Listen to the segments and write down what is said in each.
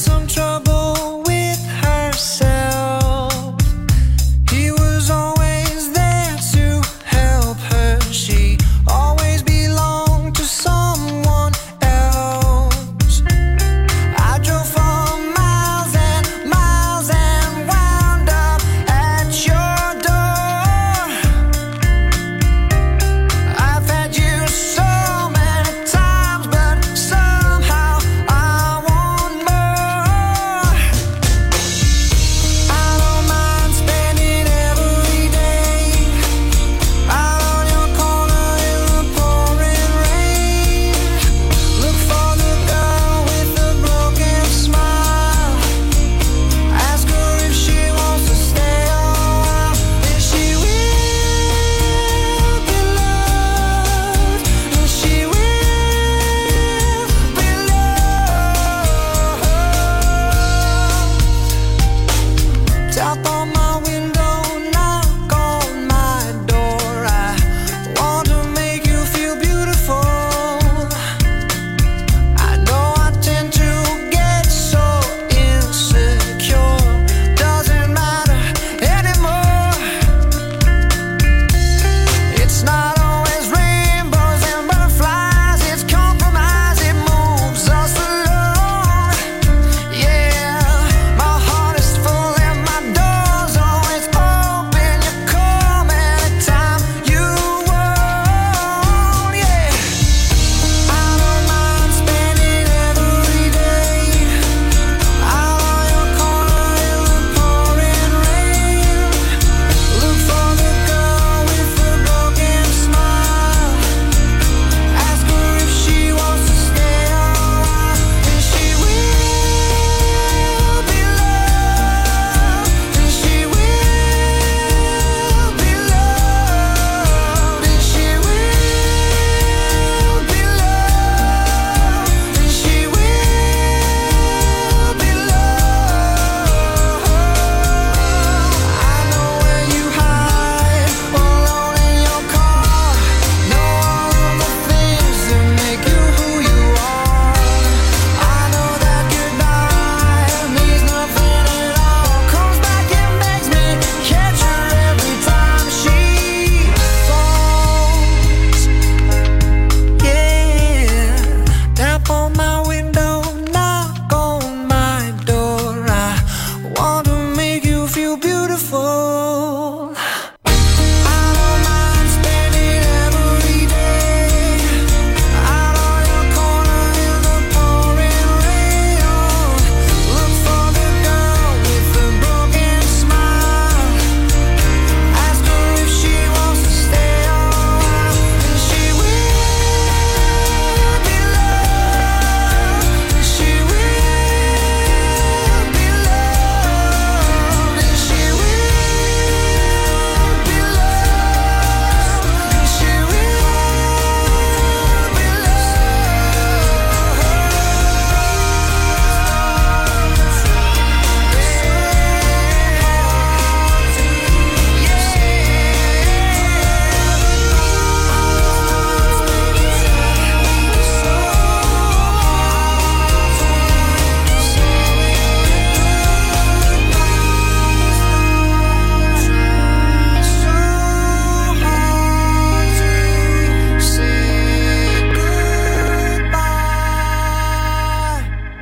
some trouble.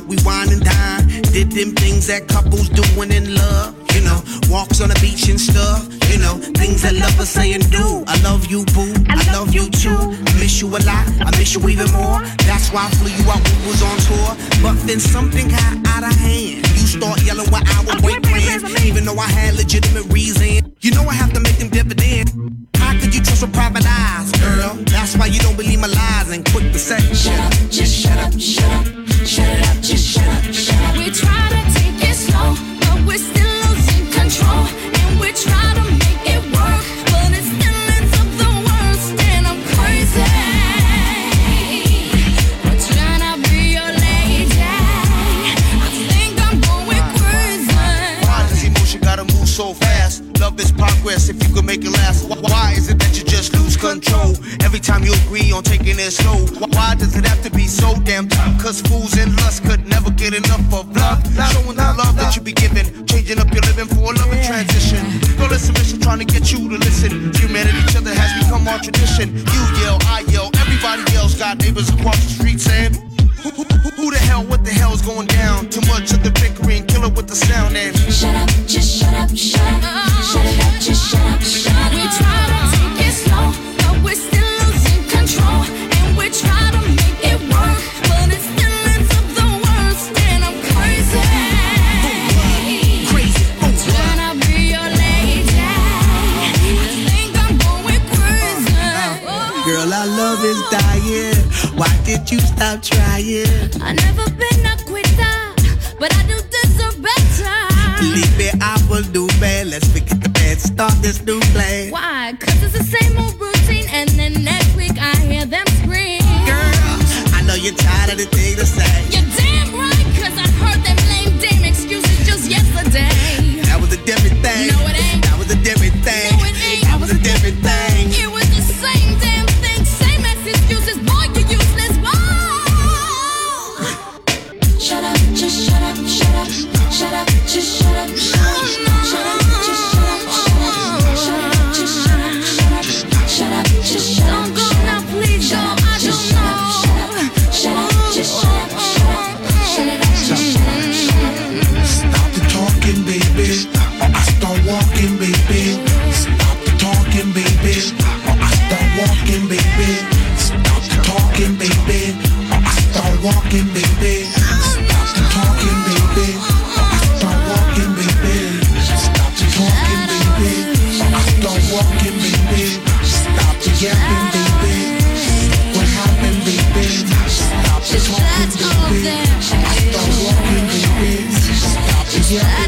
Ossanna. them things that couples doing in love. You know, walks on the beach and stuff. You know, things that lovers say and do. I love you, boo. I, love, you too. I miss you a lot. I miss you even more. That's why I flew you out when we was on tour. But then something got out of hand. You start yelling what I was plans, even though I had legitimate reason. You know I have to make them dividend. How could you trust with private eyes, girl? That's why you don't believe my lies and quick to say, shut up, just shut up, shut up, shut it up, just shut up, shut up. We try to take it slow, but we're still on taking it slow? Wh- Why does it have to be so damn tough? Cause fools and lust could never get enough of love. Showing the love that you be giving, changing up your living for a loving transition. Girl, it's submission trying to get you to listen. Humanity, each other has become our tradition. You yell, I yell, everybody else got neighbors across the street saying. Who, who, who, who the hell, what the hell's going down? Too much of the bickering, kill it with the sound and stop trying? I never been a quitter, but I do deserve better. Believe me, I will do bad. Let's forget the bad, start this new plan. Why? Cause it's the same old routine, and then next week I hear them scream. Girl, I know you're tired of the thing to say. You're baby, I start walking, baby. Stop talking, baby, I start walking, baby. Stop talking, baby, I start walking, baby. Stop talking, baby, What happened, baby? Stop talking, baby, I start walking, baby. Stop yapping.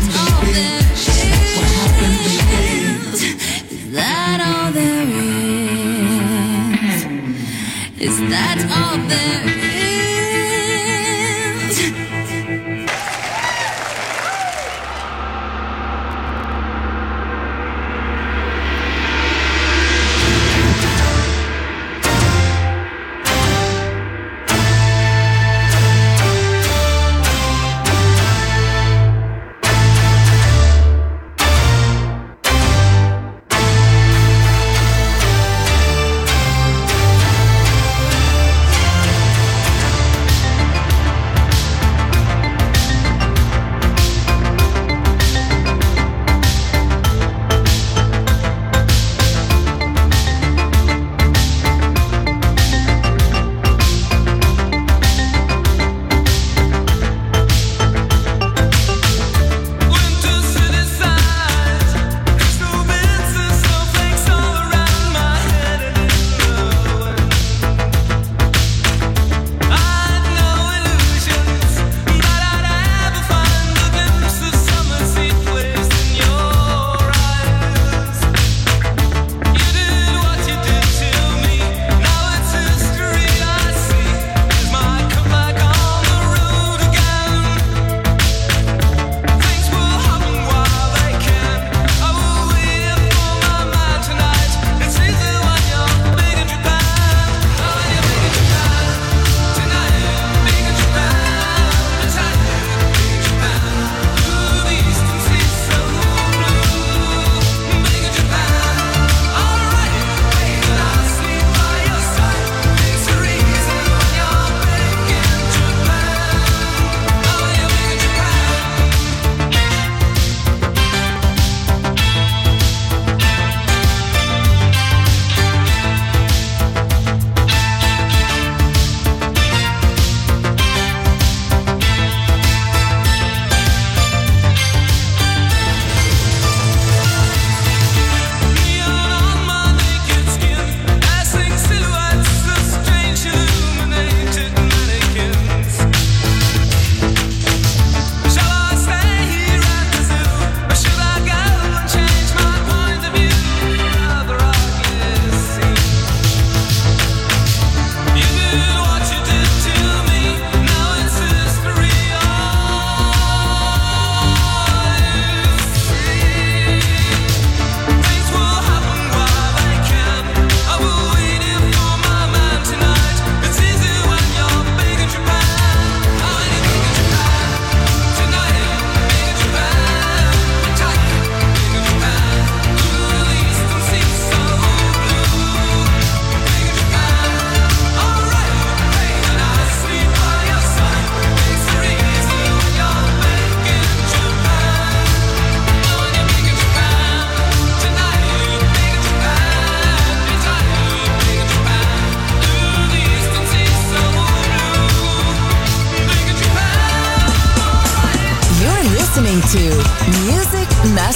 there.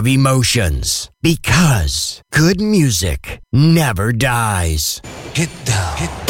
of emotions. Because good music never dies. Hit down. Hit down.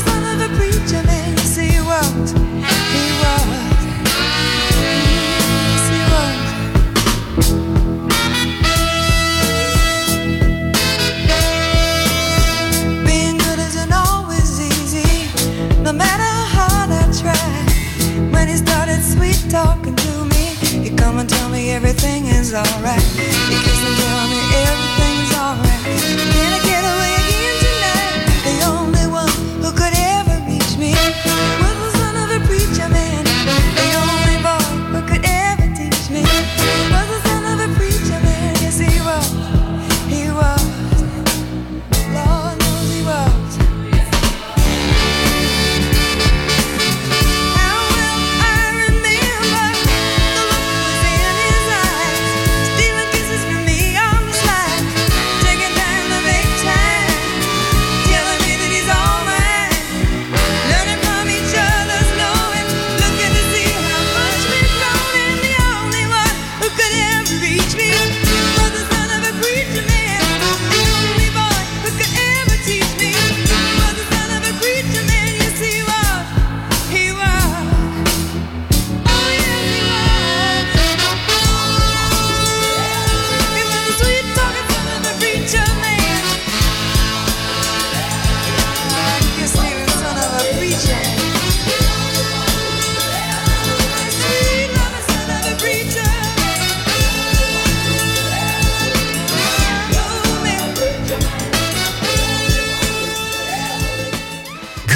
tell me everything is alright. because kiss me I'm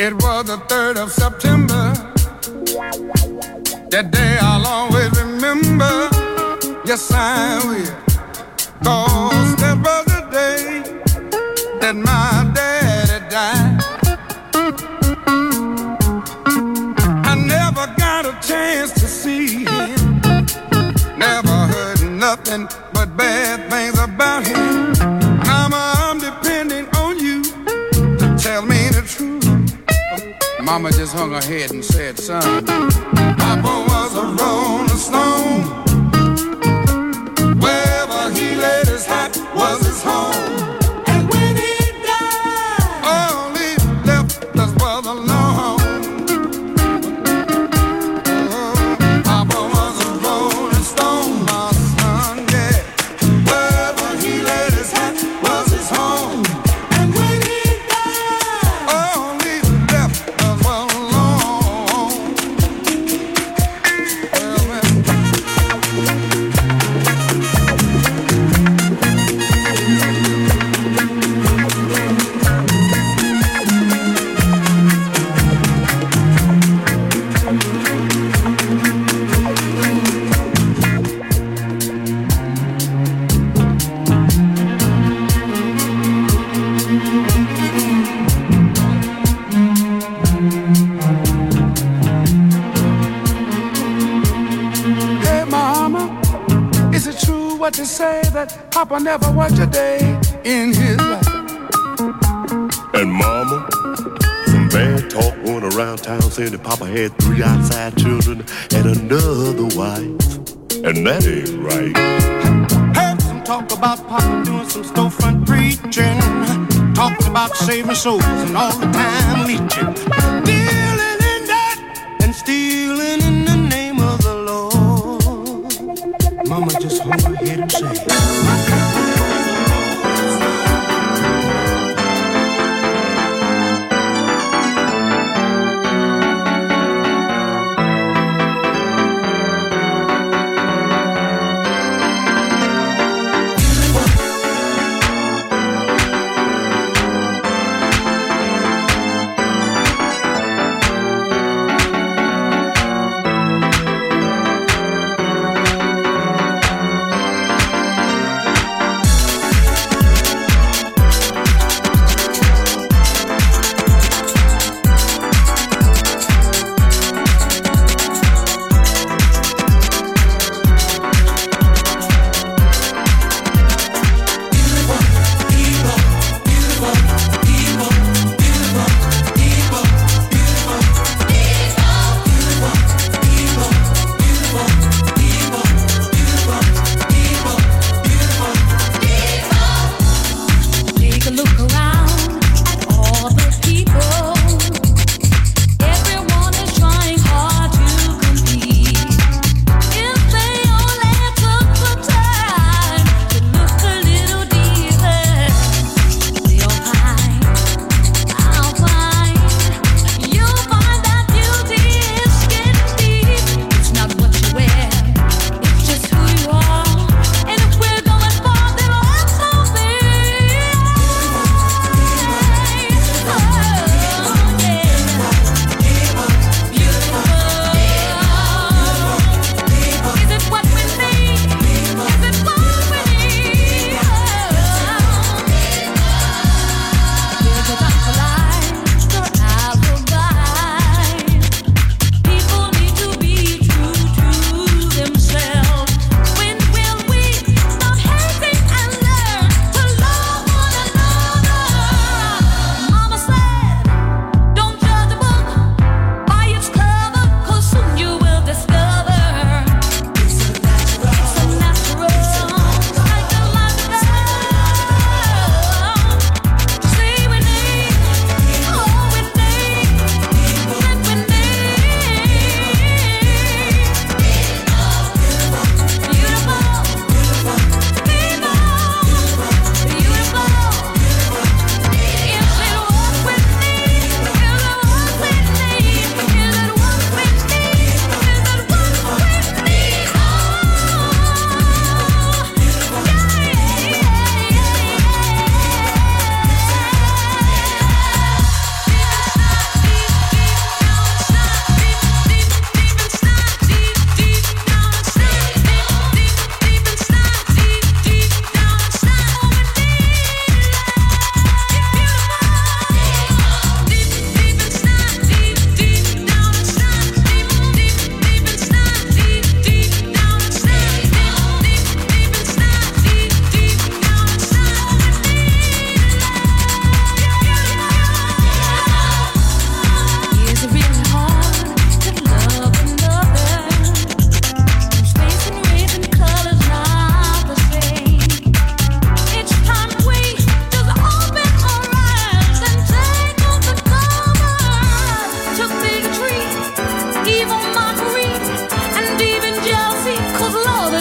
It was the 3rd of September. That day I'll always remember. Yes, I will. Cause that was the day that my daddy died. I never got a chance to see him. Never heard nothing but bad things about him. Mama just hung her head and said, son, Papa was a rolling stone. Papa never worked a day in his life. And mama, some bad talk going around town saying that Papa had three outside children and another wife. And that ain't right. Heard some talk about Papa doing some storefront preaching. Talking about saving souls and all the time leeching. Dealing in that and stealing in the name of the Lord. Mama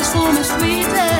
summer sweetest.